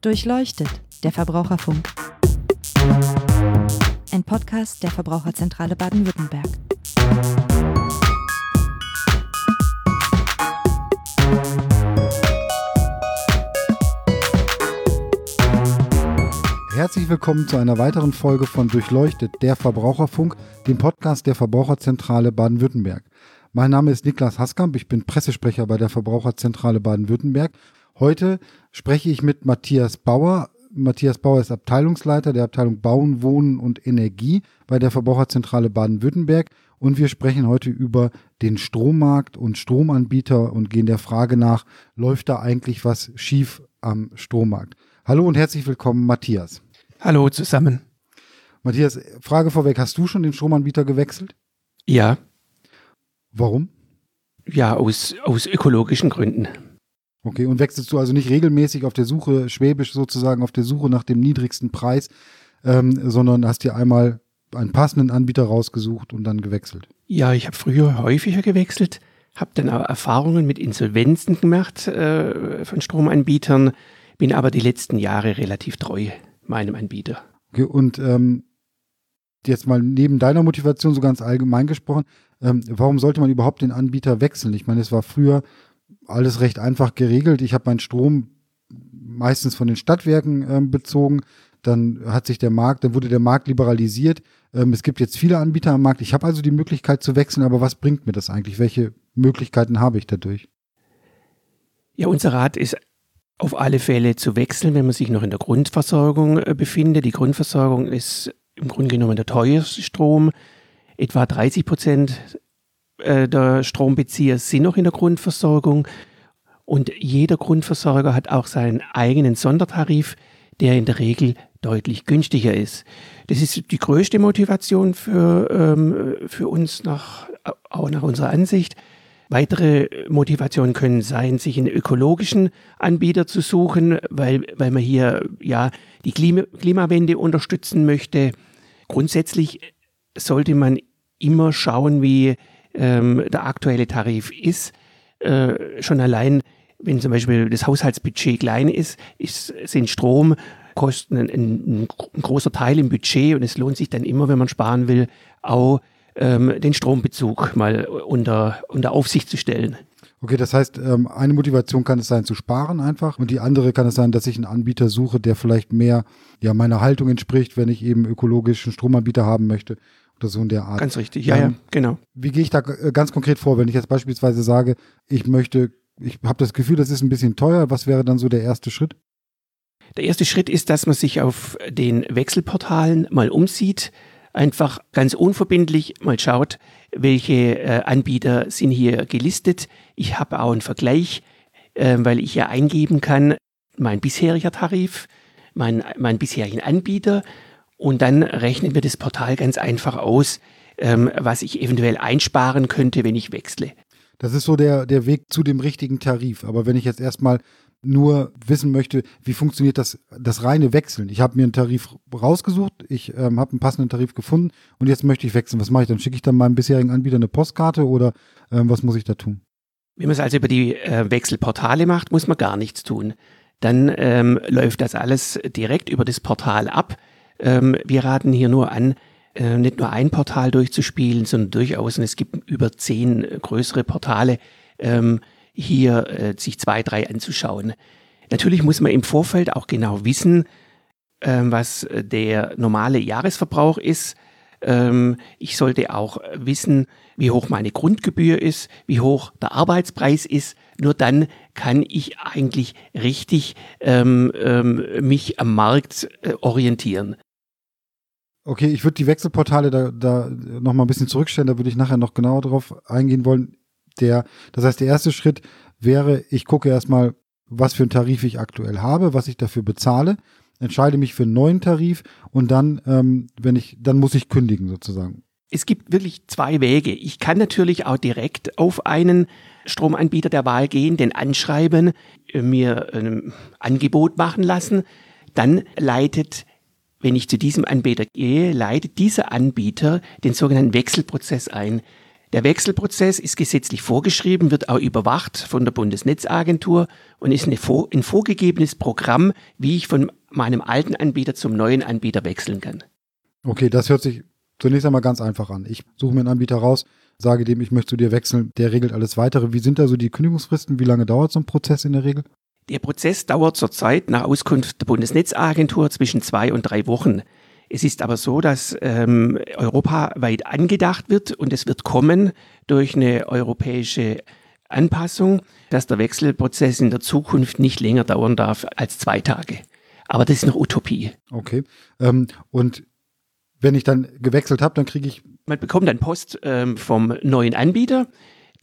Durchleuchtet, der Verbraucherfunk. Ein Podcast der Verbraucherzentrale Baden-Württemberg. Herzlich willkommen zu einer weiteren Folge von Durchleuchtet, der Verbraucherfunk, dem Podcast der Verbraucherzentrale Baden-Württemberg. Mein Name ist Niklas Haskamp, ich bin Pressesprecher bei der Verbraucherzentrale Baden-Württemberg. Heute spreche ich mit Matthias Bauer. Matthias Bauer ist Abteilungsleiter der Abteilung Bauen, Wohnen und Energie bei der Verbraucherzentrale Baden-Württemberg und wir sprechen heute über den Strommarkt und Stromanbieter und gehen der Frage nach, läuft da eigentlich was schief am Strommarkt? Hallo und herzlich willkommen, Matthias. Hallo zusammen. Matthias, Frage vorweg, hast du schon den Stromanbieter gewechselt? Ja. Warum? Ja, aus, aus ökologischen Gründen. Okay, und wechselst du also nicht regelmäßig auf der Suche, schwäbisch sozusagen, auf der Suche nach dem niedrigsten Preis, ähm, sondern hast dir einmal einen passenden Anbieter rausgesucht und dann gewechselt? Ja, ich habe früher häufiger gewechselt, habe dann auch Erfahrungen mit Insolvenzen gemacht äh, von Stromanbietern, bin aber die letzten Jahre relativ treu meinem Anbieter. Okay, und ähm, jetzt mal neben deiner Motivation so ganz allgemein gesprochen, ähm, warum sollte man überhaupt den Anbieter wechseln? Ich meine, es war früher alles recht einfach geregelt. Ich habe meinen Strom meistens von den Stadtwerken ähm, bezogen. Dann hat sich der Markt, dann wurde der Markt liberalisiert. Ähm, es gibt jetzt viele Anbieter am Markt. Ich habe also die Möglichkeit zu wechseln, aber was bringt mir das eigentlich? Welche Möglichkeiten habe ich dadurch? Ja, unser Rat ist auf alle Fälle zu wechseln, wenn man sich noch in der Grundversorgung äh, befindet. Die Grundversorgung ist im Grunde genommen der teuerste Strom. Etwa 30 Prozent äh, der Strombezieher sind noch in der Grundversorgung. Und jeder Grundversorger hat auch seinen eigenen Sondertarif, der in der Regel deutlich günstiger ist. Das ist die größte Motivation für, ähm, für uns nach, auch nach unserer Ansicht. Weitere Motivationen können sein, sich einen ökologischen Anbieter zu suchen, weil, weil man hier ja die Klima Klimawende unterstützen möchte. Grundsätzlich sollte man immer schauen, wie ähm, der aktuelle Tarif ist. Äh, schon allein, wenn zum Beispiel das Haushaltsbudget klein ist, ist sind Stromkosten ein, ein, ein großer Teil im Budget und es lohnt sich dann immer, wenn man sparen will, auch ähm, den Strombezug mal unter, unter Aufsicht zu stellen. Okay, das heißt, ähm, eine Motivation kann es sein, zu sparen einfach. Und die andere kann es sein, dass ich einen Anbieter suche, der vielleicht mehr ja, meiner Haltung entspricht, wenn ich eben ökologischen Stromanbieter haben möchte oder so in der Art. Ganz richtig, ja, ähm, ja, genau. Wie gehe ich da äh, ganz konkret vor, wenn ich jetzt beispielsweise sage, ich möchte, ich habe das Gefühl, das ist ein bisschen teuer, was wäre dann so der erste Schritt? Der erste Schritt ist, dass man sich auf den Wechselportalen mal umsieht, einfach ganz unverbindlich mal schaut, welche äh, Anbieter sind hier gelistet. Ich habe auch einen Vergleich, äh, weil ich ja eingeben kann, mein bisheriger Tarif, mein, mein bisherigen Anbieter und dann rechnet mir das Portal ganz einfach aus, ähm, was ich eventuell einsparen könnte, wenn ich wechsle. Das ist so der, der Weg zu dem richtigen Tarif. Aber wenn ich jetzt erstmal nur wissen möchte, wie funktioniert das, das reine Wechseln. Ich habe mir einen Tarif rausgesucht, ich ähm, habe einen passenden Tarif gefunden und jetzt möchte ich wechseln. Was mache ich dann? Schicke ich dann meinem bisherigen Anbieter eine Postkarte oder ähm, was muss ich da tun? Wenn man es also über die äh, Wechselportale macht, muss man gar nichts tun. Dann ähm, läuft das alles direkt über das Portal ab. Ähm, wir raten hier nur an, äh, nicht nur ein Portal durchzuspielen, sondern durchaus, und es gibt über zehn größere Portale, ähm, hier äh, sich zwei, drei anzuschauen. Natürlich muss man im Vorfeld auch genau wissen, ähm, was der normale Jahresverbrauch ist. Ähm, ich sollte auch wissen, wie hoch meine Grundgebühr ist, wie hoch der Arbeitspreis ist. Nur dann kann ich eigentlich richtig ähm, ähm, mich am Markt äh, orientieren. Okay, ich würde die Wechselportale da, da noch mal ein bisschen zurückstellen, da würde ich nachher noch genauer drauf eingehen wollen der, das heißt, der erste Schritt wäre, ich gucke erstmal, was für einen Tarif ich aktuell habe, was ich dafür bezahle, entscheide mich für einen neuen Tarif und dann, ähm, wenn ich, dann muss ich kündigen sozusagen. Es gibt wirklich zwei Wege. Ich kann natürlich auch direkt auf einen Stromanbieter der Wahl gehen, den anschreiben, äh, mir ein Angebot machen lassen. Dann leitet, wenn ich zu diesem Anbieter gehe, leitet dieser Anbieter den sogenannten Wechselprozess ein. Der Wechselprozess ist gesetzlich vorgeschrieben, wird auch überwacht von der Bundesnetzagentur und ist ein vorgegebenes Programm, wie ich von meinem alten Anbieter zum neuen Anbieter wechseln kann. Okay, das hört sich zunächst einmal ganz einfach an. Ich suche mir einen Anbieter raus, sage dem, ich möchte zu dir wechseln, der regelt alles weitere. Wie sind da so die Kündigungsfristen? Wie lange dauert so ein Prozess in der Regel? Der Prozess dauert zurzeit nach Auskunft der Bundesnetzagentur zwischen zwei und drei Wochen. Es ist aber so, dass ähm, europaweit angedacht wird und es wird kommen durch eine europäische Anpassung, dass der Wechselprozess in der Zukunft nicht länger dauern darf als zwei Tage. Aber das ist noch Utopie. Okay. Ähm, und wenn ich dann gewechselt habe, dann kriege ich. Man bekommt dann Post ähm, vom neuen Anbieter,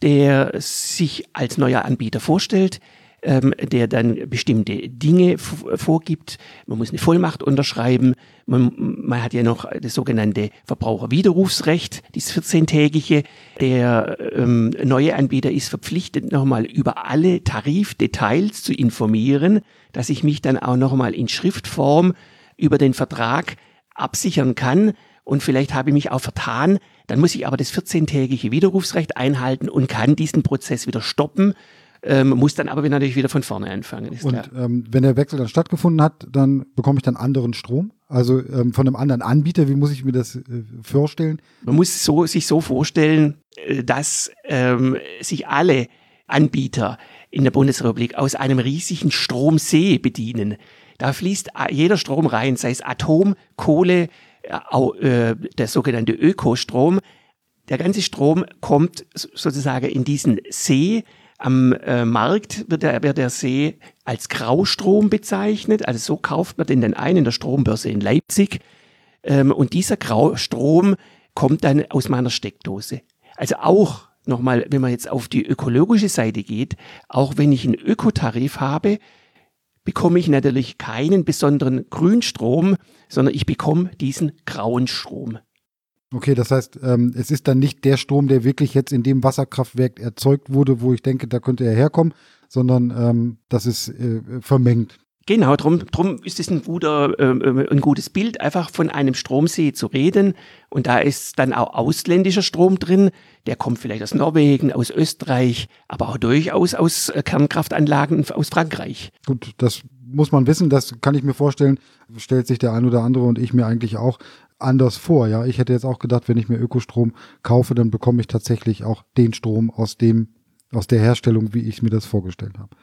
der sich als neuer Anbieter vorstellt, ähm, der dann bestimmte Dinge vorgibt. Man muss eine Vollmacht unterschreiben. Man, man hat ja noch das sogenannte Verbraucherwiderrufsrecht, das 14-tägige. Der ähm, neue Anbieter ist verpflichtet, nochmal über alle Tarifdetails zu informieren, dass ich mich dann auch nochmal in Schriftform über den Vertrag absichern kann. Und vielleicht habe ich mich auch vertan. Dann muss ich aber das 14-tägige Widerrufsrecht einhalten und kann diesen Prozess wieder stoppen ähm, muss dann aber natürlich wieder von vorne anfangen. Und ähm, wenn der Wechsel dann stattgefunden hat, dann bekomme ich dann anderen Strom? Also ähm, von einem anderen Anbieter, wie muss ich mir das äh, vorstellen? Man muss so, sich so vorstellen, äh, dass ähm, sich alle Anbieter in der Bundesrepublik aus einem riesigen Stromsee bedienen. Da fließt jeder Strom rein, sei es Atom, Kohle, äh, der sogenannte Ökostrom. Der ganze Strom kommt sozusagen in diesen See am äh, Markt wird der, wird der See als Graustrom bezeichnet. Also so kauft man den dann ein in der Strombörse in Leipzig. Ähm, und dieser Graustrom kommt dann aus meiner Steckdose. Also auch nochmal, wenn man jetzt auf die ökologische Seite geht, auch wenn ich einen Ökotarif habe, bekomme ich natürlich keinen besonderen Grünstrom, sondern ich bekomme diesen grauen Strom. Okay, das heißt, ähm, es ist dann nicht der Strom, der wirklich jetzt in dem Wasserkraftwerk erzeugt wurde, wo ich denke, da könnte er herkommen, sondern ähm, das ist äh, vermengt. Genau, drum, drum ist es ein, guter, äh, ein gutes Bild, einfach von einem Stromsee zu reden. Und da ist dann auch ausländischer Strom drin. Der kommt vielleicht aus Norwegen, aus Österreich, aber auch durchaus aus äh, Kernkraftanlagen aus Frankreich. Gut, das muss man wissen, das kann ich mir vorstellen, stellt sich der ein oder andere und ich mir eigentlich auch anders vor. Ja, ich hätte jetzt auch gedacht, wenn ich mir Ökostrom kaufe, dann bekomme ich tatsächlich auch den Strom aus dem, aus der Herstellung, wie ich mir das vorgestellt habe.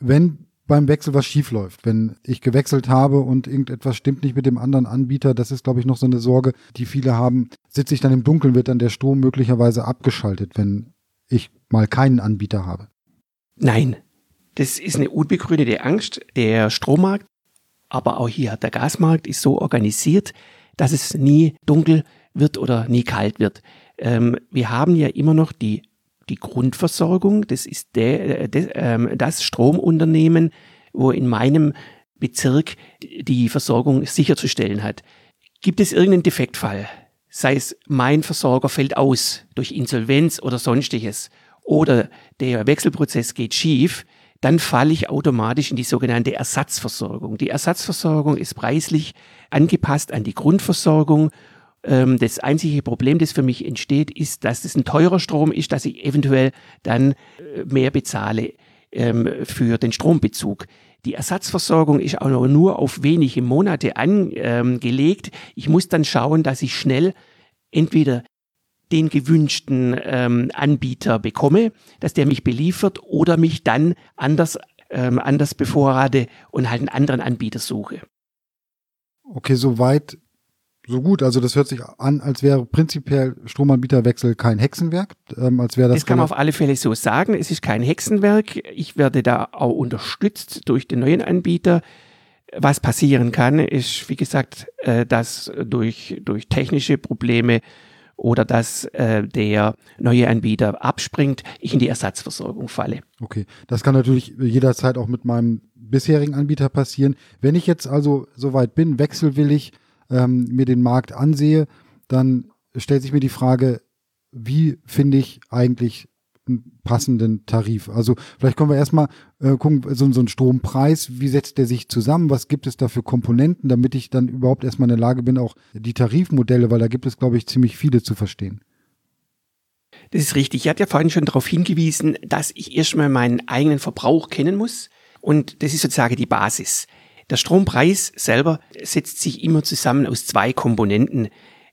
Wenn beim Wechsel was schief läuft, wenn ich gewechselt habe und irgendetwas stimmt nicht mit dem anderen Anbieter, das ist, glaube ich, noch so eine Sorge, die viele haben. Sitze ich dann im Dunkeln, wird dann der Strom möglicherweise abgeschaltet, wenn ich mal keinen Anbieter habe? Nein, das ist eine unbegründete Angst. Der Strommarkt, aber auch hier der Gasmarkt ist so organisiert, dass es nie dunkel wird oder nie kalt wird. Ähm, wir haben ja immer noch die, die Grundversorgung. Das ist der, äh, der, ähm, das Stromunternehmen, wo in meinem Bezirk die Versorgung sicherzustellen hat. Gibt es irgendeinen Defektfall? Sei es mein Versorger fällt aus durch Insolvenz oder sonstiges oder der Wechselprozess geht schief, dann falle ich automatisch in die sogenannte Ersatzversorgung. Die Ersatzversorgung ist preislich angepasst an die Grundversorgung. Ähm, das einzige Problem, das für mich entsteht, ist, dass es ein teurer Strom ist, dass ich eventuell dann äh, mehr bezahle ähm, für den Strombezug. Die Ersatzversorgung ist auch nur auf wenige Monate angelegt. Ich muss dann schauen, dass ich schnell entweder den gewünschten ähm, Anbieter bekomme, dass der mich beliefert oder mich dann anders, ähm, anders bevorrate und halt einen anderen Anbieter suche. Okay, soweit, so gut. Also das hört sich an, als wäre prinzipiell Stromanbieterwechsel kein Hexenwerk. Ähm, als wäre das. Das kann man auf alle Fälle so sagen. Es ist kein Hexenwerk. Ich werde da auch unterstützt durch den neuen Anbieter. Was passieren kann, ist, wie gesagt, äh, dass durch, durch technische Probleme oder dass äh, der neue Anbieter abspringt, ich in die Ersatzversorgung falle. Okay, das kann natürlich jederzeit auch mit meinem bisherigen Anbieter passieren. Wenn ich jetzt also soweit bin, wechselwillig ähm, mir den Markt ansehe, dann stellt sich mir die Frage, wie finde ich eigentlich passenden Tarif. Also vielleicht können wir erstmal äh, gucken, so, so ein Strompreis, wie setzt der sich zusammen, was gibt es da für Komponenten, damit ich dann überhaupt erstmal in der Lage bin, auch die Tarifmodelle, weil da gibt es, glaube ich, ziemlich viele zu verstehen. Das ist richtig. Ich hatte ja vorhin schon darauf hingewiesen, dass ich erstmal meinen eigenen Verbrauch kennen muss. Und das ist sozusagen die Basis. Der Strompreis selber setzt sich immer zusammen aus zwei Komponenten.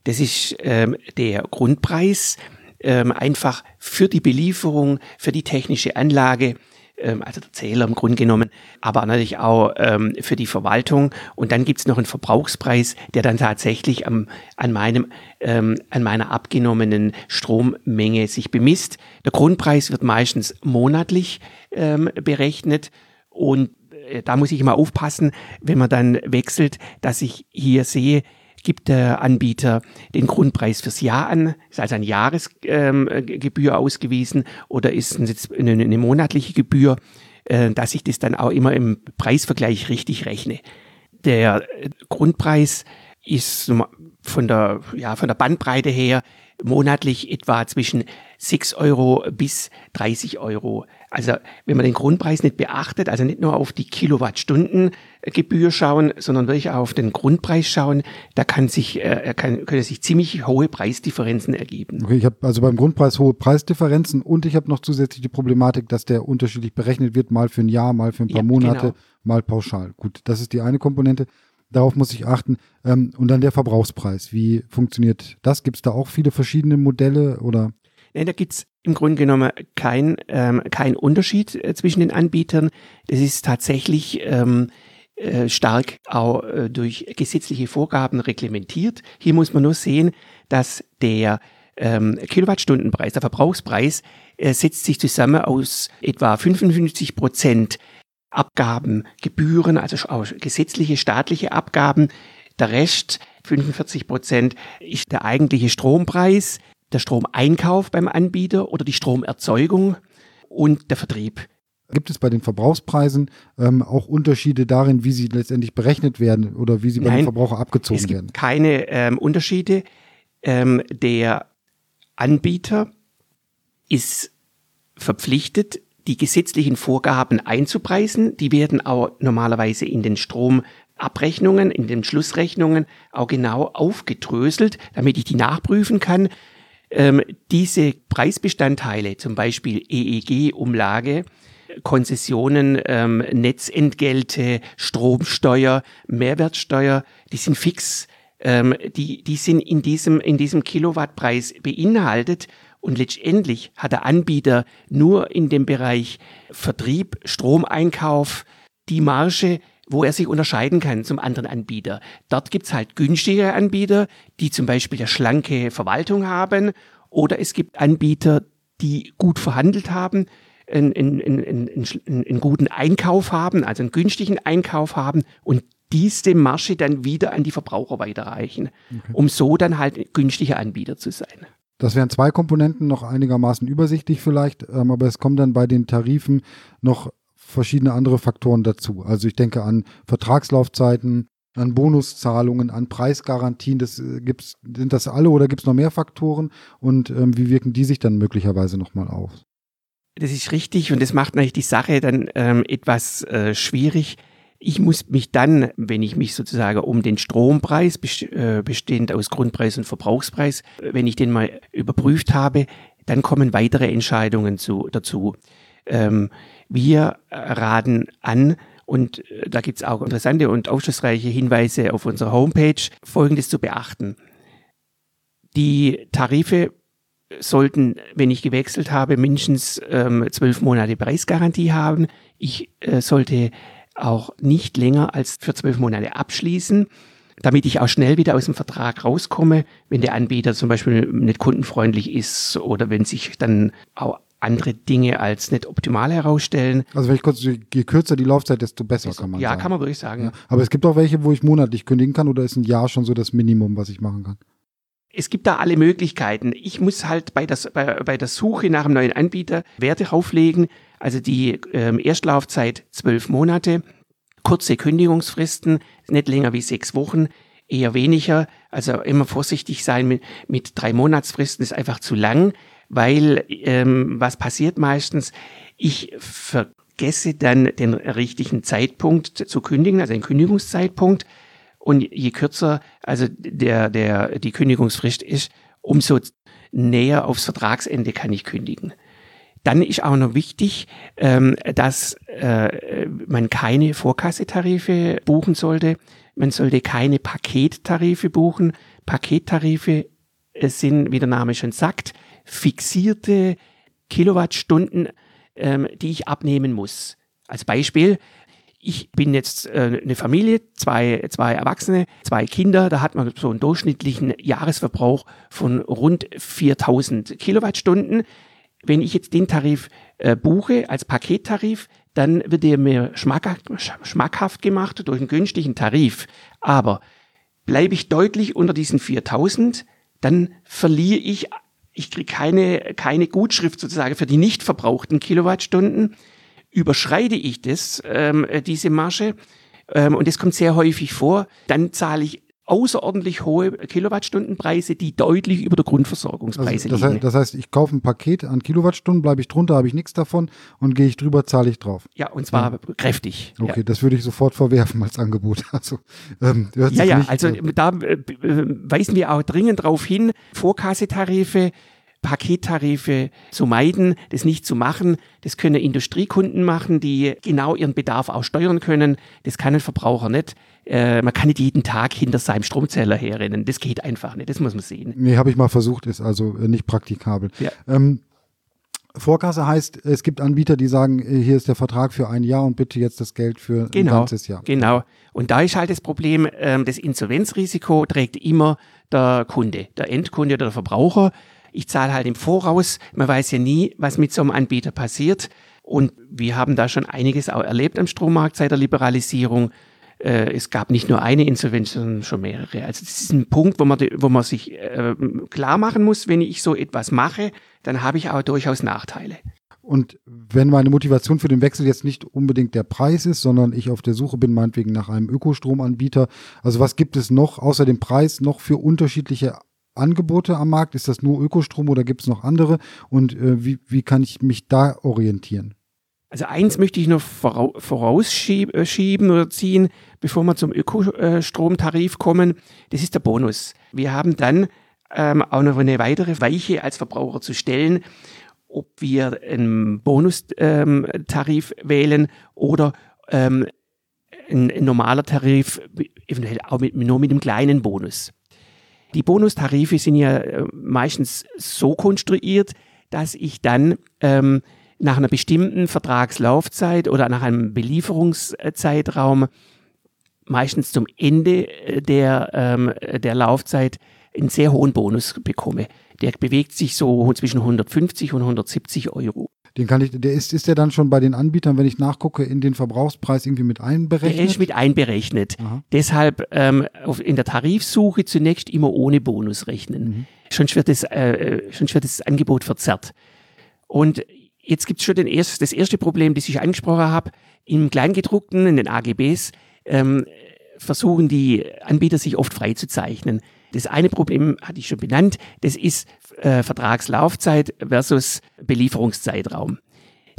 Das ist ähm, der Grundpreis, ähm, einfach für die Belieferung, für die technische Anlage, ähm, also der Zähler im Grunde genommen, aber natürlich auch ähm, für die Verwaltung. Und dann gibt's noch einen Verbrauchspreis, der dann tatsächlich am, an, meinem, ähm, an meiner abgenommenen Strommenge sich bemisst. Der Grundpreis wird meistens monatlich ähm, berechnet und äh, da muss ich immer aufpassen, wenn man dann wechselt, dass ich hier sehe, gibt der Anbieter den Grundpreis fürs Jahr an, ist also eine Jahresgebühr ähm, ausgewiesen oder ist es eine, eine, monatliche Gebühr, äh, dass ich das dann auch immer im Preisvergleich richtig rechne. Der äh, Grundpreis ist von der, ja, von der Bandbreite her monatlich etwa zwischen 6 Euro bis 30 Euro. Also wenn man den Grundpreis nicht beachtet, also nicht nur auf die Kilowattstundengebühr schauen, sondern wirklich auch auf den Grundpreis schauen, da kann sich, äh, kann, können sich ziemlich hohe Preisdifferenzen ergeben. Okay, ich habe also beim Grundpreis hohe Preisdifferenzen und ich habe noch zusätzlich die Problematik, dass der unterschiedlich berechnet wird, mal für ein Jahr, mal für ein paar ja, Monate, genau. mal pauschal. Gut, das ist die eine Komponente. Darauf muss ich achten. Ähm, und dann der Verbrauchspreis. Wie funktioniert das? Gibt es da auch viele verschiedene Modelle oder? Nein, da gibt's im Grunde genommen kein, ähm, kein Unterschied äh, zwischen den Anbietern. Das ist tatsächlich ähm, äh, stark auch äh, durch gesetzliche Vorgaben reglementiert. Hier muss man nur sehen, dass der ähm, Kilowattstundenpreis, der Verbrauchspreis, äh, setzt sich zusammen aus etwa 55 Prozent Abgaben, Gebühren, also auch gesetzliche staatliche Abgaben. Der Rest, 45 Prozent, ist der eigentliche Strompreis, der Stromeinkauf beim Anbieter oder die Stromerzeugung und der Vertrieb. Gibt es bei den Verbrauchspreisen ähm, auch Unterschiede darin, wie sie letztendlich berechnet werden oder wie sie Nein, den Verbraucher abgezogen es gibt werden? Keine ähm, Unterschiede. Ähm, der Anbieter ist verpflichtet, die gesetzlichen Vorgaben einzupreisen. Die werden auch normalerweise in den Stromabrechnungen, in den Schlussrechnungen auch genau aufgedröselt, damit ich die nachprüfen kann. Ähm, diese Preisbestandteile, zum Beispiel EEG-Umlage, Konzessionen, ähm, Netzentgelte, Stromsteuer, Mehrwertsteuer, die sind fix. Ähm, die, die sind in diesem, in diesem Kilowattpreis beinhaltet und letztendlich hat der Anbieter nur in dem Bereich Vertrieb, Stromeinkauf die Marge, wo er sich unterscheiden kann zum anderen Anbieter. Dort gibt's halt günstigere Anbieter, die zum Beispiel eine schlanke Verwaltung haben, oder es gibt Anbieter, die gut verhandelt haben, einen, einen, einen, einen guten Einkauf haben, also einen günstigen Einkauf haben und diese Marge dann wieder an die Verbraucher weiterreichen, okay. um so dann halt günstiger Anbieter zu sein. Das wären zwei Komponenten, noch einigermaßen übersichtlich vielleicht, ähm, aber es kommen dann bei den Tarifen noch verschiedene andere Faktoren dazu. Also ich denke an Vertragslaufzeiten, an Bonuszahlungen, an Preisgarantien. Das äh, gibt's, sind das alle oder gibt es noch mehr Faktoren und ähm, wie wirken die sich dann möglicherweise nochmal aus? Das ist richtig und das macht natürlich die Sache dann ähm, etwas äh, schwierig ich muss mich dann, wenn ich mich sozusagen um den Strompreis, äh, bestehend aus Grundpreis und Verbrauchspreis, wenn ich den mal überprüft habe, dann kommen weitere Entscheidungen zu, dazu. Ähm, wir raten an, und äh, da gibt's auch interessante und aufschlussreiche Hinweise auf unserer Homepage, Folgendes zu beachten. Die Tarife sollten, wenn ich gewechselt habe, mindestens ähm, zwölf Monate Preisgarantie haben. Ich äh, sollte auch nicht länger als für zwölf Monate abschließen, damit ich auch schnell wieder aus dem Vertrag rauskomme, wenn der Anbieter zum Beispiel nicht kundenfreundlich ist oder wenn sich dann auch andere Dinge als nicht optimal herausstellen. Also wenn ich kurz, je kürzer die Laufzeit, desto besser also, kann man ja, sagen. Ja, kann man wirklich sagen. Ja. Aber es gibt auch welche, wo ich monatlich kündigen kann oder ist ein Jahr schon so das Minimum, was ich machen kann? Es gibt da alle Möglichkeiten. Ich muss halt bei, das, bei, bei der Suche nach einem neuen Anbieter Werte drauflegen. Also die ähm, Erstlaufzeit zwölf Monate, kurze Kündigungsfristen, nicht länger wie sechs Wochen, eher weniger. Also immer vorsichtig sein mit, mit drei Monatsfristen ist einfach zu lang, weil ähm, was passiert meistens? Ich vergesse dann den richtigen Zeitpunkt zu kündigen, also den Kündigungszeitpunkt. Und je kürzer also der, der, die Kündigungsfrist ist, umso näher aufs Vertragsende kann ich kündigen. Dann ist auch noch wichtig, ähm, dass äh, man keine Vorkassetarife buchen sollte. Man sollte keine Pakettarife buchen. Pakettarife äh, sind, wie der Name schon sagt, fixierte Kilowattstunden, ähm, die ich abnehmen muss. Als Beispiel, ich bin jetzt äh, eine Familie, zwei, zwei Erwachsene, zwei Kinder, da hat man so einen durchschnittlichen Jahresverbrauch von rund 4000 Kilowattstunden. Wenn ich jetzt den Tarif äh, buche als Pakettarif, dann wird er mir schmackhaft, schmackhaft gemacht durch einen günstigen Tarif. Aber bleibe ich deutlich unter diesen 4000, dann verliere ich, ich kriege keine, keine Gutschrift sozusagen für die nicht verbrauchten Kilowattstunden. Überschreite ich das, ähm, diese Marge, ähm, und das kommt sehr häufig vor, dann zahle ich außerordentlich hohe Kilowattstundenpreise, die deutlich über der Grundversorgungspreise also das liegen. Heißt, das heißt, ich kaufe ein Paket an Kilowattstunden, bleibe ich drunter, habe ich nichts davon und gehe ich drüber, zahle ich drauf. Ja, und zwar ja. kräftig. Okay, ja. das würde ich sofort verwerfen als Angebot. Also, ähm, ja, ja, nicht, also äh, da äh, weisen wir auch dringend darauf hin, Vorkassetarife Pakettarife zu meiden, das nicht zu machen. Das können Industriekunden machen, die genau ihren Bedarf auch steuern können. Das kann ein Verbraucher nicht. Äh, man kann nicht jeden Tag hinter seinem Stromzähler herrennen. Das geht einfach nicht. Das muss man sehen. Nee, habe ich mal versucht, ist also äh, nicht praktikabel. Ja. Ähm, Vorkasse heißt, es gibt Anbieter, die sagen, äh, hier ist der Vertrag für ein Jahr und bitte jetzt das Geld für genau, ein ganzes Jahr. Genau. Und da ist halt das Problem, ähm, das Insolvenzrisiko trägt immer der Kunde, der Endkunde oder der Verbraucher. Ich zahle halt im Voraus. Man weiß ja nie, was mit so einem Anbieter passiert. Und wir haben da schon einiges auch erlebt am Strommarkt seit der Liberalisierung. Äh, es gab nicht nur eine Insolvenz, sondern schon mehrere. Also das ist ein Punkt, wo man, wo man sich äh, klar machen muss, wenn ich so etwas mache, dann habe ich auch durchaus Nachteile. Und wenn meine Motivation für den Wechsel jetzt nicht unbedingt der Preis ist, sondern ich auf der Suche bin, meinetwegen nach einem Ökostromanbieter, also was gibt es noch außer dem Preis noch für unterschiedliche Angebote am Markt? Ist das nur Ökostrom oder gibt es noch andere? Und äh, wie, wie kann ich mich da orientieren? Also eins möchte ich noch vorausschieben oder ziehen, bevor wir zum Ökostromtarif kommen. Das ist der Bonus. Wir haben dann ähm, auch noch eine weitere Weiche als Verbraucher zu stellen, ob wir einen Bonustarif ähm, wählen oder ähm, ein, ein, normaler Tarif, eventuell auch mit, nur mit einem kleinen Bonus. Die Bonustarife sind ja äh, meistens so konstruiert, dass ich dann ähm, nach einer bestimmten Vertragslaufzeit oder nach einem Belieferungszeitraum meistens zum Ende äh, der, ähm, der Laufzeit einen sehr hohen Bonus bekomme. Der bewegt sich so zwischen 150 und 170 Euro. Den kann ich, der ist, ist der dann schon bei den Anbietern, wenn ich nachgucke, in den Verbrauchspreis irgendwie mit einberechnet? Der ist mit einberechnet. Aha. Deshalb ähm, auf, in der Tarifsuche zunächst immer ohne Bonus rechnen. Mhm. Sonst, wird das, äh, sonst wird das Angebot verzerrt. Und jetzt gibt es schon den erst, das erste Problem, das ich angesprochen habe. Im Kleingedruckten, in den AGBs, ähm, versuchen die Anbieter sich oft freizuzeichnen. Das eine Problem hatte ich schon benannt, das ist äh, Vertragslaufzeit versus Belieferungszeitraum.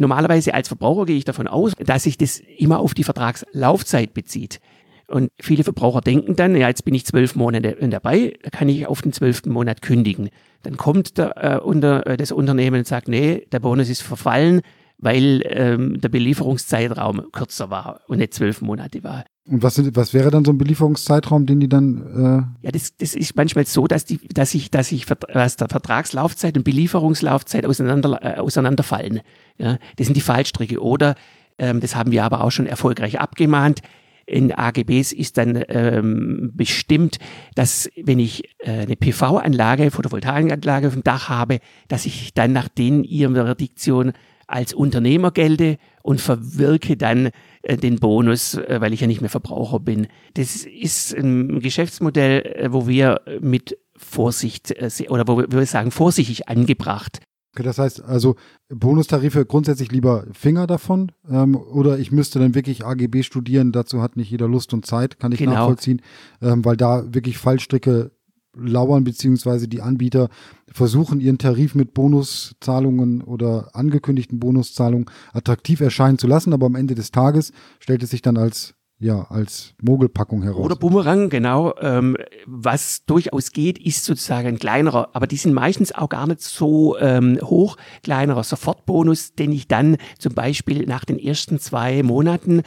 Normalerweise als Verbraucher gehe ich davon aus, dass sich das immer auf die Vertragslaufzeit bezieht. Und viele Verbraucher denken dann, ja, jetzt bin ich zwölf Monate dabei, da kann ich auf den zwölften Monat kündigen. Dann kommt der, äh, unter, äh, das Unternehmen und sagt, nee, der Bonus ist verfallen, weil ähm, der Belieferungszeitraum kürzer war und nicht zwölf Monate war. Und was, sind, was wäre dann so ein Belieferungszeitraum, den die dann? Äh ja, das, das ist manchmal so, dass die, dass ich, dass ich, dass der Vertragslaufzeit und Belieferungslaufzeit auseinander, äh, auseinanderfallen. Ja, das sind die Fallstricke. Oder ähm, das haben wir aber auch schon erfolgreich abgemahnt. In AGBs ist dann ähm, bestimmt, dass wenn ich äh, eine PV-Anlage, Photovoltaikanlage auf dem Dach habe, dass ich dann nach den ihrer Diktion als Unternehmer gelte und verwirke dann äh, den Bonus, äh, weil ich ja nicht mehr Verbraucher bin. Das ist ein Geschäftsmodell, äh, wo wir mit Vorsicht oder wo wir sagen vorsichtig angebracht. Okay, das heißt also Bonustarife grundsätzlich lieber Finger davon ähm, oder ich müsste dann wirklich AGB studieren, dazu hat nicht jeder Lust und Zeit, kann ich genau. nachvollziehen, ähm, weil da wirklich Fallstricke lauern, beziehungsweise die Anbieter versuchen, ihren Tarif mit Bonuszahlungen oder angekündigten Bonuszahlungen attraktiv erscheinen zu lassen, aber am Ende des Tages stellt es sich dann als ja als Mogelpackung heraus. Oder Bumerang, genau. Ähm, was durchaus geht, ist sozusagen ein kleinerer, aber die sind meistens auch gar nicht so ähm, hoch, kleinerer Sofortbonus, den ich dann zum Beispiel nach den ersten zwei Monaten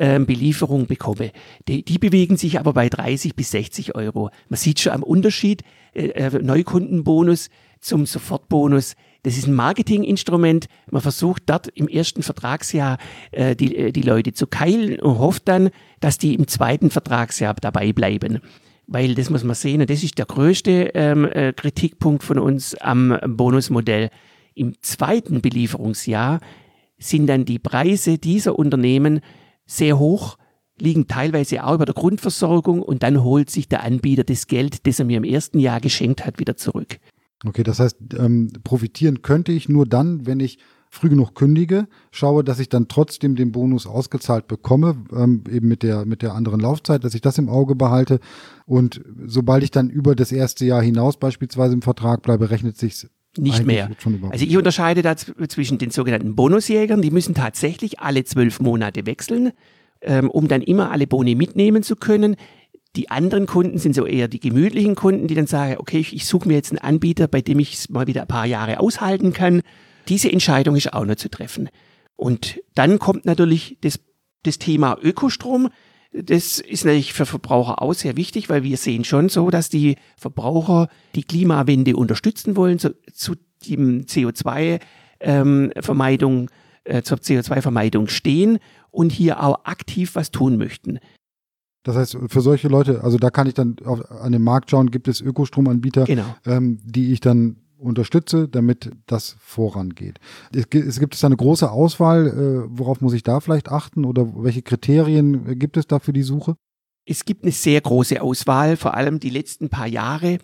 ähm, Belieferung bekomme. Die, die, bewegen sich aber bei 30 bis 60 Euro. Man sieht schon am Unterschied, äh, äh, Neukundenbonus zum Sofortbonus. Das ist ein Marketinginstrument. Man versucht dort im ersten Vertragsjahr äh, die, äh, die Leute zu keilen und hofft dann, dass die im zweiten Vertragsjahr dabei bleiben. Weil das muss man sehen, und das ist der größte ähm, äh, Kritikpunkt von uns am Bonusmodell. Im zweiten Belieferungsjahr sind dann die Preise dieser Unternehmen sehr hoch, liegen teilweise auch über der Grundversorgung und dann holt sich der Anbieter das Geld, das er mir im ersten Jahr geschenkt hat, wieder zurück. Okay, das heißt, ähm, profitieren könnte ich nur dann, wenn ich früh genug kündige, schaue, dass ich dann trotzdem den Bonus ausgezahlt bekomme, ähm, eben mit der, mit der anderen Laufzeit, dass ich das im Auge behalte. Und sobald ich dann über das erste Jahr hinaus beispielsweise im Vertrag bleibe, rechnet sich's nicht mehr. Also ich unterscheide da zwischen den sogenannten Bonusjägern, die müssen tatsächlich alle zwölf Monate wechseln, ähm, um dann immer alle Boni mitnehmen zu können. Die anderen Kunden sind so eher die gemütlichen Kunden, die dann sagen, okay, ich, ich suche mir jetzt einen Anbieter, bei dem ich es mal wieder ein paar Jahre aushalten kann. Diese Entscheidung ist auch noch zu treffen. Und dann kommt natürlich das, das Thema Ökostrom. Das ist natürlich für Verbraucher auch sehr wichtig, weil wir sehen schon so, dass die Verbraucher die Klimawende unterstützen wollen, zu, zu dem CO2-Vermeidung, ähm, äh, zur CO2-Vermeidung stehen und hier auch aktiv was tun möchten. Das heißt, für solche Leute, also da kann ich dann auf, an den Markt schauen, gibt es Ökostromanbieter, genau. ähm, die ich dann unterstütze, damit das vorangeht. Es gibt, es gibt eine große Auswahl, äh, worauf muss ich da vielleicht achten oder welche Kriterien gibt es da für die Suche? Es gibt eine sehr große Auswahl, vor allem die letzten paar Jahre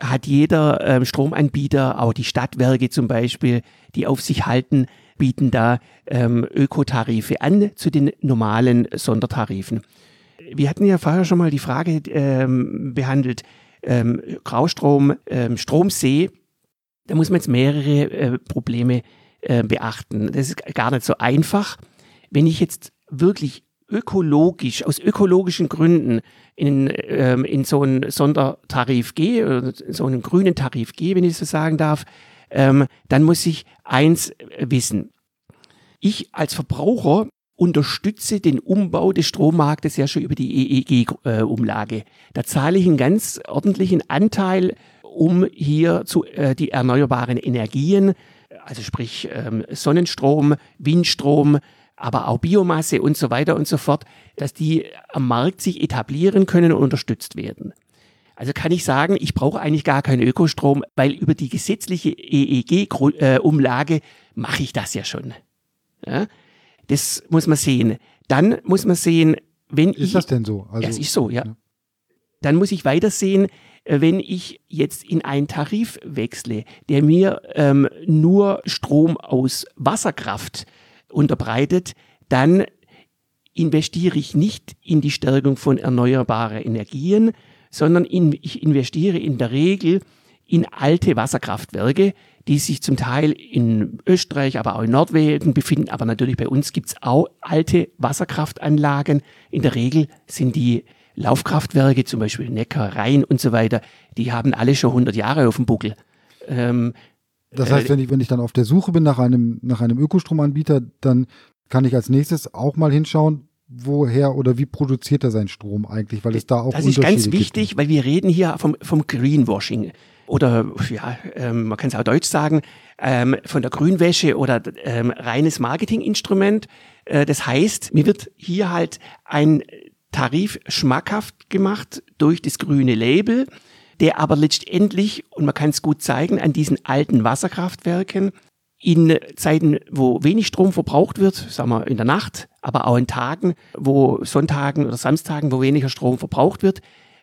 hat jeder ähm, Stromanbieter, auch die Stadtwerke zum Beispiel, die auf sich halten, bieten da ähm, Ökotarife an zu den normalen Sondertarifen wir hatten ja vorher schon mal die Frage ähm, behandelt, ähm, Graustrom, ähm, Stromsee, da muss man jetzt mehrere äh, Probleme äh, beachten. Das ist gar nicht so einfach. Wenn ich jetzt wirklich ökologisch, aus ökologischen Gründen in, ähm, in so einen Sondertarif gehe, oder so einen grünen Tarif gehe, wenn ich so sagen darf, ähm, dann muss ich eins wissen. Ich als Verbraucher unterstütze den Umbau des Strommarktes ja schon über die EEG-Umlage. Da zahle ich einen ganz ordentlichen Anteil, um hier zu, äh, die erneuerbaren Energien, also sprich ähm, Sonnenstrom, Windstrom, aber auch Biomasse und so weiter und so fort, dass die am Markt sich etablieren können und unterstützt werden. Also kann ich sagen, ich brauche eigentlich gar keinen Ökostrom, weil über die gesetzliche EEG-Umlage mache ich das ja schon. Ja? Das muss man sehen. Dann muss man sehen, wenn ist ich. Ist das denn so? Also, ja, es ist so, ja. ja. Dann muss ich weiter sehen, äh, wenn ich jetzt in einen Tarif wechsle, der mir ähm, nur Strom aus Wasserkraft unterbreitet, dann investiere ich nicht in die Stärkung von erneuerbaren Energien, sondern in, ich investiere in der Regel in alte Wasserkraftwerke, die sich zum Teil in Österreich, aber auch in Nordwegen befinden. Aber natürlich bei uns gibt's auch alte Wasserkraftanlagen. In der Regel sind die Laufkraftwerke, zum Beispiel Neckar, Rhein und so weiter, die haben alle schon 100 Jahre auf dem Buckel. Ähm, das heißt, äh, wenn ich, wenn ich dann auf der Suche bin nach einem, nach einem Ökostromanbieter, dann kann ich als nächstes auch mal hinschauen, woher oder wie produziert er seinen Strom eigentlich, weil es da auch Das ist ganz wichtig, gibt. weil wir reden hier vom, vom Greenwashing oder ja, ähm, man kann es auch deutsch sagen, ähm, von der Grünwäsche oder ähm, reines Marketinginstrument. Äh, das heißt, mir wird hier halt ein Tarif schmackhaft gemacht durch das grüne Label, der aber letztendlich, und man kann es gut zeigen, an diesen alten Wasserkraftwerken in Zeiten, wo wenig Strom verbraucht wird, sagen wir in der Nacht, aber auch in Tagen, wo Sonntagen oder Samstagen, wo weniger Strom verbraucht wird,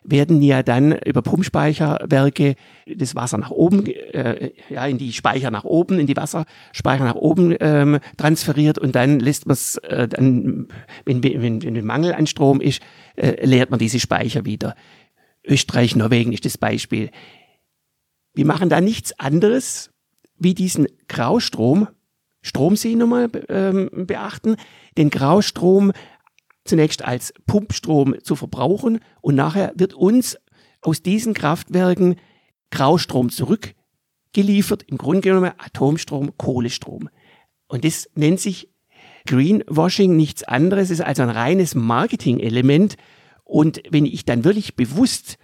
werden ja dann über Pumpspeicherwerke das Wasser nach oben, äh, ja, in die Speicher nach oben, in die Wasserspeicher nach oben ähm, transferiert und dann lässt man es, äh, dann, wenn, wenn, wenn ein Mangel an Strom ist, äh, leert man diese Speicher wieder. Österreich, Norwegen ist das Beispiel. Wir machen da nichts anderes, wie diesen Graustrom, Stromsee nochmal ähm, beachten. Den Graustrom zunächst als Pumpstrom zu verbrauchen und nachher wird uns aus diesen Kraftwerken Graustrom zurückgeliefert, im Grunde genommen Atomstrom, Kohlestrom. Und das nennt sich Greenwashing, nichts anderes, ist also ein reines Marketing-Element. Und wenn ich dann wirklich bewusst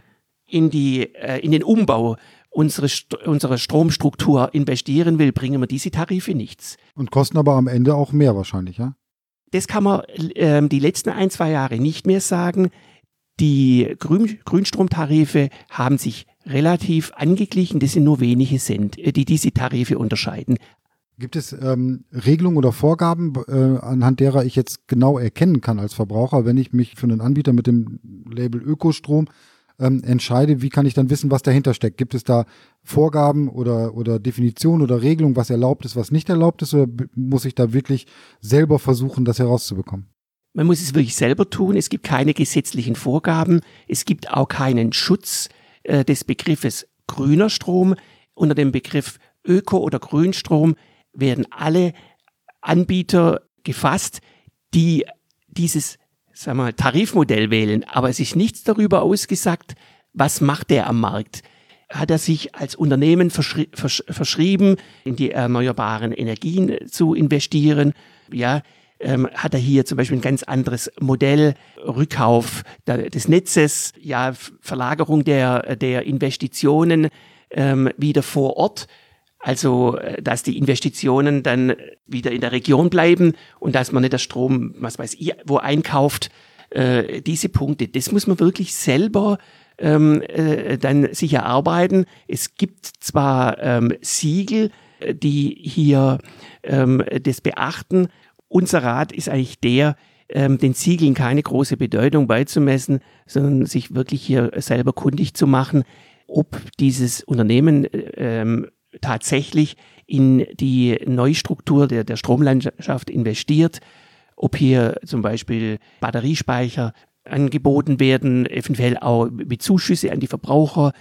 in, die, äh, in den Umbau unsere, unserer Stromstruktur investieren will, bringen wir diese Tarife nichts. Und kosten aber am Ende auch mehr wahrscheinlich, ja? Das kann man äh, die letzten ein, zwei Jahre nicht mehr sagen. Die Grün, Grünstromtarife haben sich relativ angeglichen. Das sind nur wenige Cent, äh, die diese Tarife unterscheiden. Gibt es ähm, Regelungen oder Vorgaben, äh, anhand derer ich jetzt genau erkennen kann als Verbraucher, wenn ich mich für einen Anbieter mit dem Label Ökostrom ähm, entscheide, wie kann ich dann wissen, was dahinter steckt? Gibt es da Vorgaben oder, oder Definitionen oder Regelungen, was erlaubt ist, was nicht erlaubt ist, oder muss ich da wirklich selber versuchen, das herauszubekommen? Man muss es wirklich selber tun. Es gibt keine gesetzlichen Vorgaben. Es gibt auch keinen Schutz äh, des Begriffes grüner Strom. Unter dem Begriff Öko- oder Grünstrom werden alle Anbieter gefasst, die dieses sag mal, Tarifmodell wählen, aber es ist nichts darüber ausgesagt, was macht er am Markt. Hat er sich als Unternehmen verschri versch verschrieben, in die erneuerbaren Energien zu investieren? Ja, ähm, hat er hier zum Beispiel ein ganz anderes Modell, Rückkauf des Netzes, ja, Verlagerung der, der Investitionen ähm, wieder vor Ort. Also, äh, dass die Investitionen dann wieder in der Region bleiben und dass man nicht das Strom, was weiß ich, wo einkauft. Äh, diese Punkte, das muss man wirklich selber ähm, äh, dann sich erarbeiten. Es gibt zwar ähm, Siegel, äh, die hier ähm, das beachten. Unser Rat ist eigentlich der, ähm, den Siegeln keine große Bedeutung beizumessen, sondern sich wirklich hier selber kundig zu machen, ob dieses Unternehmen ähm, tatsächlich in die Neustruktur der, der Stromlandschaft investiert, ob hier zum Beispiel Batteriespeicher angeboten werden, eventuell auch mit Zuschüsse an die Verbraucher,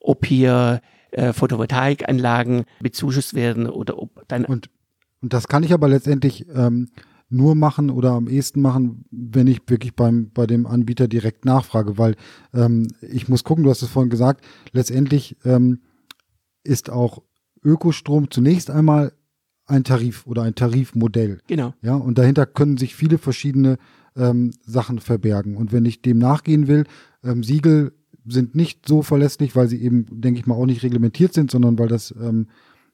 ob hier äh, Photovoltaikanlagen bezuschusst werden oder ob dann. Und, und das kann ich aber letztendlich ähm, nur machen oder am ehesten machen, wenn ich wirklich beim, bei dem Anbieter direkt nachfrage, weil ähm, ich muss gucken, du hast es vorhin gesagt, letztendlich ähm, ist auch Ökostrom zunächst einmal ein Tarif oder ein Tarifmodell. Genau. Ja, und dahinter können sich viele verschiedene ähm, Sachen verbergen. Und wenn ich dem nachgehen will, ähm, Siegel sind nicht so verlässlich, weil sie eben, denke ich mal, auch nicht reglementiert sind, sondern weil das ähm,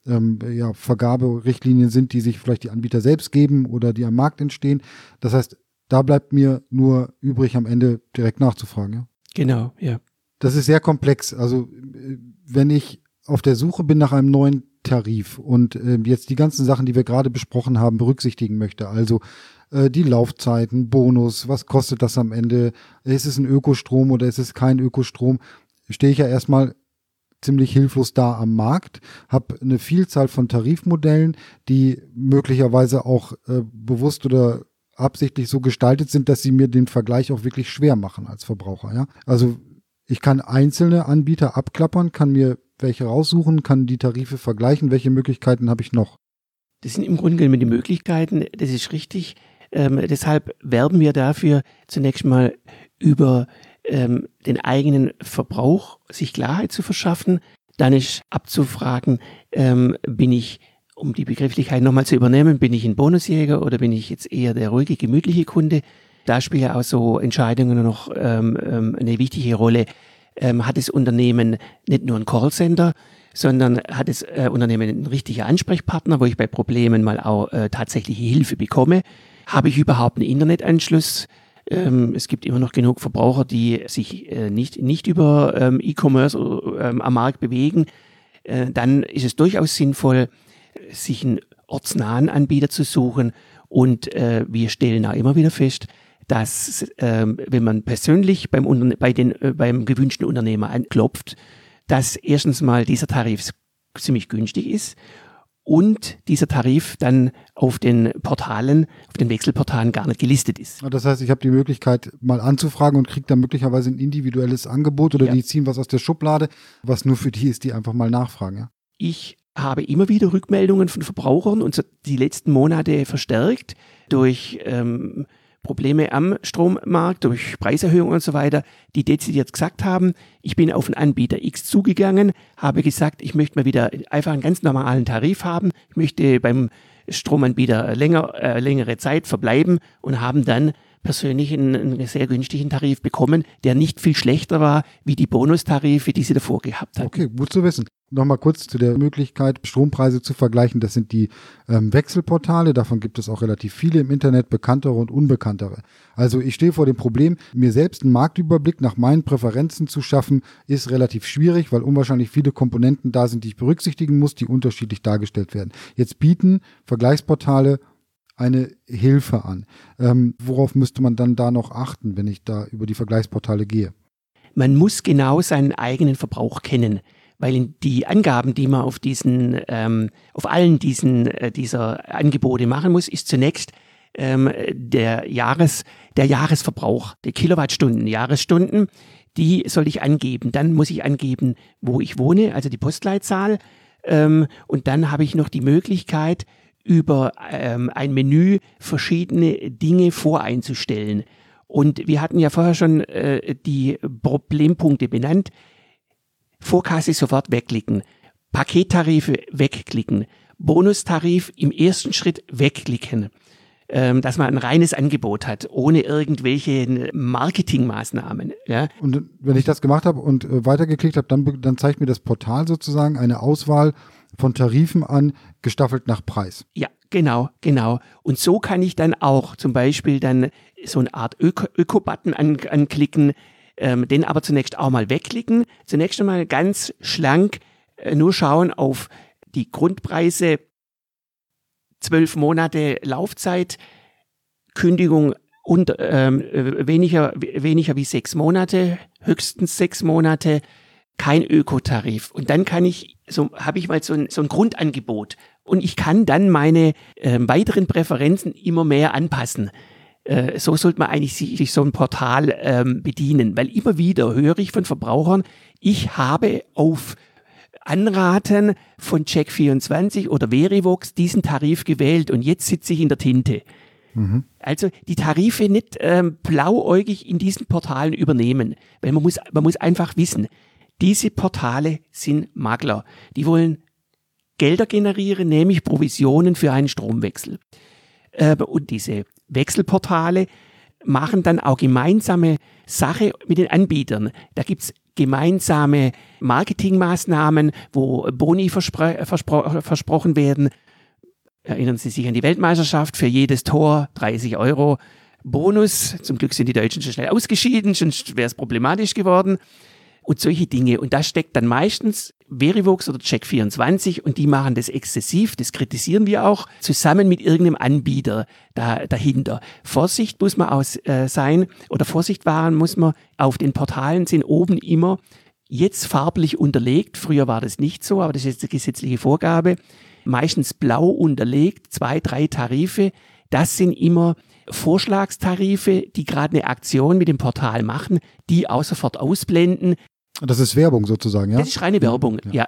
ähm, ja, Vergaberichtlinien sind, die sich vielleicht die Anbieter selbst geben oder die am Markt entstehen. Das heißt, da bleibt mir nur übrig, am Ende direkt nachzufragen. Ja? Genau, ja. Das ist sehr komplex. Also äh, wenn ich auf der Suche bin nach einem neuen Tarif und äh, jetzt die ganzen Sachen, die wir gerade besprochen haben, berücksichtigen möchte. Also äh, die Laufzeiten, Bonus, was kostet das am Ende? Ist es ein Ökostrom oder ist es kein Ökostrom? Stehe ich ja erstmal ziemlich hilflos da am Markt, habe eine Vielzahl von Tarifmodellen, die möglicherweise auch äh, bewusst oder absichtlich so gestaltet sind, dass sie mir den Vergleich auch wirklich schwer machen als Verbraucher. Ja? Also ich kann einzelne Anbieter abklappern, kann mir welche raussuchen, kann die Tarife vergleichen. Welche Möglichkeiten habe ich noch? Das sind im Grunde genommen die Möglichkeiten, das ist richtig. Ähm, deshalb werben wir dafür zunächst mal über ähm, den eigenen Verbrauch, sich Klarheit zu verschaffen. Dann ist abzufragen, ähm, bin ich, um die Begrifflichkeit nochmal zu übernehmen, bin ich ein Bonusjäger oder bin ich jetzt eher der ruhige, gemütliche Kunde? Da spielen auch so Entscheidungen noch ähm, ähm, eine wichtige Rolle ähm, hat das Unternehmen nicht nur ein Callcenter, sondern hat das äh, Unternehmen einen richtigen Ansprechpartner, wo ich bei Problemen mal auch äh, tatsächliche Hilfe bekomme. Habe ich überhaupt einen Internetanschluss? Ähm, es gibt immer noch genug Verbraucher, die sich äh, nicht, nicht über ähm, E-Commerce ähm, am Markt bewegen. Äh, dann ist es durchaus sinnvoll, sich einen ortsnahen Anbieter zu suchen. Und äh, wir stellen auch immer wieder fest, dass ähm, wenn man persönlich beim, bei den, äh, beim gewünschten Unternehmer anklopft, dass erstens mal dieser Tarif ziemlich günstig ist und dieser Tarif dann auf den Portalen, auf den Wechselportalen gar nicht gelistet ist. Das heißt, ich habe die Möglichkeit, mal anzufragen und kriege dann möglicherweise ein individuelles Angebot oder ja. die ziehen was aus der Schublade, was nur für die ist, die einfach mal nachfragen. Ja? Ich habe immer wieder Rückmeldungen von Verbrauchern und die letzten Monate verstärkt durch ähm, Probleme am Strommarkt durch Preiserhöhungen und so weiter, die dezidiert gesagt haben, ich bin auf einen Anbieter X zugegangen, habe gesagt, ich möchte mal wieder einfach einen ganz normalen Tarif haben, ich möchte beim Stromanbieter länger, äh, längere Zeit verbleiben und haben dann persönlich einen, einen, sehr günstigen Tarif bekommen, der nicht viel schlechter war wie die Bonustarife, die sie davor gehabt haben. Okay, gut zu wissen. Nochmal kurz zu der Möglichkeit, Strompreise zu vergleichen. Das sind die ähm, Wechselportale. Davon gibt es auch relativ viele im Internet, bekanntere und unbekanntere. Also ich stehe vor dem Problem, mir selbst einen Marktüberblick nach meinen Präferenzen zu schaffen, ist relativ schwierig, weil unwahrscheinlich viele Komponenten da sind, die ich berücksichtigen muss, die unterschiedlich dargestellt werden. Jetzt bieten Vergleichsportale eine Hilfe an. Ähm, worauf müsste man dann da noch achten, wenn ich da über die Vergleichsportale gehe? Man muss genau seinen eigenen Verbrauch kennen, weil die Angaben, die man auf diesen, ähm, auf allen diesen äh, dieser Angebote machen muss, ist zunächst ähm, der Jahres, der Jahresverbrauch, der Kilowattstunden, Jahresstunden, die soll ich angeben. Dann muss ich angeben, wo ich wohne, also die Postleitzahl. Ähm, und dann habe ich noch die Möglichkeit, über ähm, ein Menü verschiedene Dinge voreinzustellen. Und wir hatten ja vorher schon äh, die Problempunkte benannt. Vorkasse sofort wegklicken. Pakettarife wegklicken. Bonustarif im ersten Schritt wegklicken. Ähm, dass man ein reines Angebot hat, ohne irgendwelche Marketingmaßnahmen. Ja. Und wenn ich das gemacht habe und äh, weitergeklickt habe, dann, dann zeigt mir das Portal sozusagen eine Auswahl von Tarifen an, gestaffelt nach Preis. Ja, genau, genau. Und so kann ich dann auch zum Beispiel dann so eine Art Öko-Button an, anklicken, ähm, den aber zunächst auch mal wegklicken. Zunächst einmal ganz schlank äh, nur schauen auf die Grundpreise, zwölf Monate Laufzeit, Kündigung und ähm, äh, weniger, weniger wie sechs Monate, höchstens sechs Monate, kein Ökotarif. Und dann kann ich, so habe ich mal so ein, so ein Grundangebot. Und ich kann dann meine äh, weiteren Präferenzen immer mehr anpassen. Äh, so sollte man eigentlich sich, so ein Portal ähm, bedienen, weil immer wieder höre ich von Verbrauchern, ich habe auf Anraten von Check24 oder Verivox diesen Tarif gewählt und jetzt sitze ich in der Tinte. Mhm. Also die Tarife nicht ähm, blauäugig in diesen Portalen übernehmen, weil man muss, man muss einfach wissen, diese Portale sind Makler. Die wollen Gelder generieren, nämlich Provisionen für einen Stromwechsel. Äh, und diese Wechselportale machen dann auch gemeinsame Sache mit den Anbietern. Da gibt's gemeinsame Marketingmaßnahmen, wo Boni verspro verspro versprochen werden. Erinnern Sie sich an die Weltmeisterschaft für jedes Tor 30 Euro Bonus. Zum Glück sind die Deutschen schon schnell ausgeschieden, sonst wäre es problematisch geworden und solche Dinge. Und da steckt dann meistens Verivox oder Check24 und die machen das exzessiv, das kritisieren wir auch, zusammen mit irgendeinem Anbieter da, dahinter. Vorsicht muss man aus, äh, sein oder Vorsicht wahren muss man. Auf den Portalen sind oben immer jetzt farblich unterlegt. Früher war das nicht so, aber das ist jetzt eine gesetzliche Vorgabe. Meistens blau unterlegt, zwei, drei Tarife. Das sind immer Vorschlagstarife, die gerade eine Aktion mit dem Portal machen, die auch sofort ausblenden, das ist Werbung sozusagen, ja? Das ist reine Werbung, ja. ja.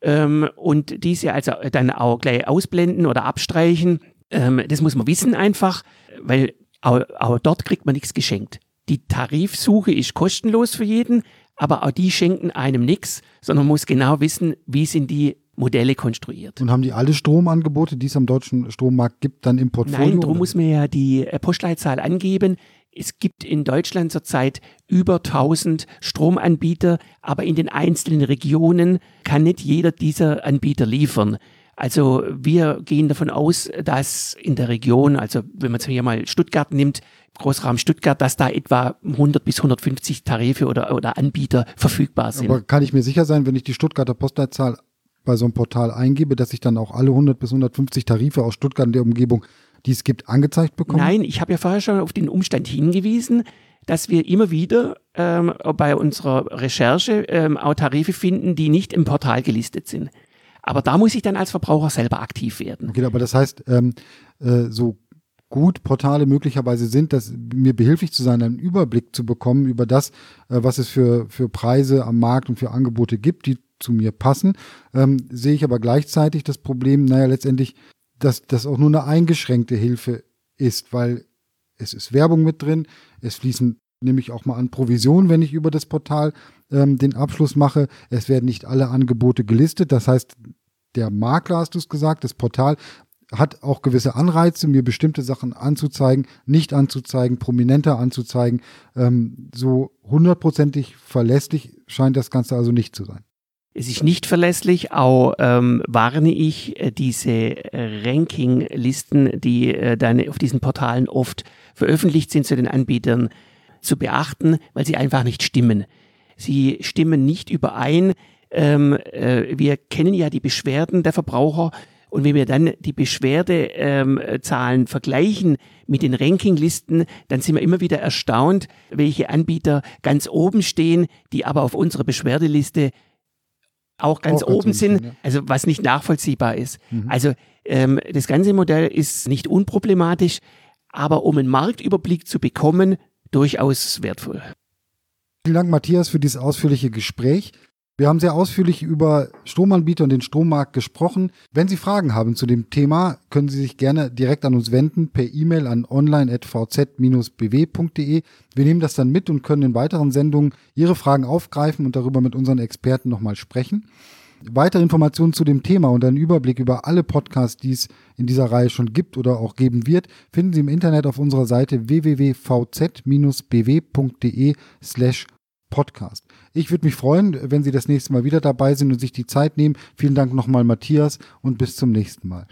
Ähm, und diese also dann auch gleich ausblenden oder abstreichen, ähm, das muss man wissen einfach, weil auch, auch dort kriegt man nichts geschenkt. Die Tarifsuche ist kostenlos für jeden, aber auch die schenken einem nichts, sondern man muss genau wissen, wie sind die Modelle konstruiert. Und haben die alle Stromangebote, die es am deutschen Strommarkt gibt, dann im Portfolio? Nein, darum muss man ja die äh, Postleitzahl angeben. Es gibt in Deutschland zurzeit über 1000 Stromanbieter, aber in den einzelnen Regionen kann nicht jeder dieser Anbieter liefern. Also wir gehen davon aus, dass in der Region, also wenn man hier mal Stuttgart nimmt, Großraum Stuttgart, dass da etwa 100 bis 150 Tarife oder, oder Anbieter verfügbar sind. Aber kann ich mir sicher sein, wenn ich die Stuttgarter Postleitzahl bei so einem Portal eingebe, dass ich dann auch alle 100 bis 150 Tarife aus Stuttgart in der Umgebung die es gibt, angezeigt bekommen? Nein, ich habe ja vorher schon auf den Umstand hingewiesen, dass wir immer wieder ähm, bei unserer Recherche ähm, auch Tarife finden, die nicht im Portal gelistet sind. Aber da muss ich dann als Verbraucher selber aktiv werden. Okay, aber das heißt, ähm, äh, so gut Portale möglicherweise sind, dass mir behilflich zu sein, einen Überblick zu bekommen über das, äh, was es für, für Preise am Markt und für Angebote gibt, die zu mir passen, ähm, sehe ich aber gleichzeitig das Problem, naja, letztendlich dass das auch nur eine eingeschränkte Hilfe ist, weil es ist Werbung mit drin, es fließen nämlich auch mal an Provisionen, wenn ich über das Portal ähm, den Abschluss mache. Es werden nicht alle Angebote gelistet. Das heißt, der Makler, hast du es gesagt, das Portal hat auch gewisse Anreize, mir bestimmte Sachen anzuzeigen, nicht anzuzeigen, prominenter anzuzeigen. Ähm, so hundertprozentig verlässlich scheint das Ganze also nicht zu sein. Es ist nicht verlässlich, auch ähm, warne ich äh, diese äh, Rankinglisten, die äh, dann auf diesen Portalen oft veröffentlicht sind zu den Anbietern, zu beachten, weil sie einfach nicht stimmen. Sie stimmen nicht überein. Ähm, äh, wir kennen ja die Beschwerden der Verbraucher und wenn wir dann die Beschwerdezahlen ähm, vergleichen mit den Rankinglisten, dann sind wir immer wieder erstaunt, welche Anbieter ganz oben stehen, die aber auf unserer Beschwerdeliste auch ganz auch oben ganz sind, ja. also was nicht nachvollziehbar ist. Mhm. Also ähm, das ganze Modell ist nicht unproblematisch, aber um einen Marktüberblick zu bekommen, durchaus wertvoll. Vielen Dank, Matthias, für dieses ausführliche Gespräch. Wir haben sehr ausführlich über Stromanbieter und den Strommarkt gesprochen. Wenn Sie Fragen haben zu dem Thema, können Sie sich gerne direkt an uns wenden per E-Mail an online.vz-bw.de. Wir nehmen das dann mit und können in weiteren Sendungen Ihre Fragen aufgreifen und darüber mit unseren Experten nochmal sprechen. Weitere Informationen zu dem Thema und einen Überblick über alle Podcasts, die es in dieser Reihe schon gibt oder auch geben wird, finden Sie im Internet auf unserer Seite www.vz-bw.de slash Podcast. Ich würde mich freuen, wenn Sie das nächste Mal wieder dabei sind und sich die Zeit nehmen. Vielen Dank nochmal, Matthias, und bis zum nächsten Mal.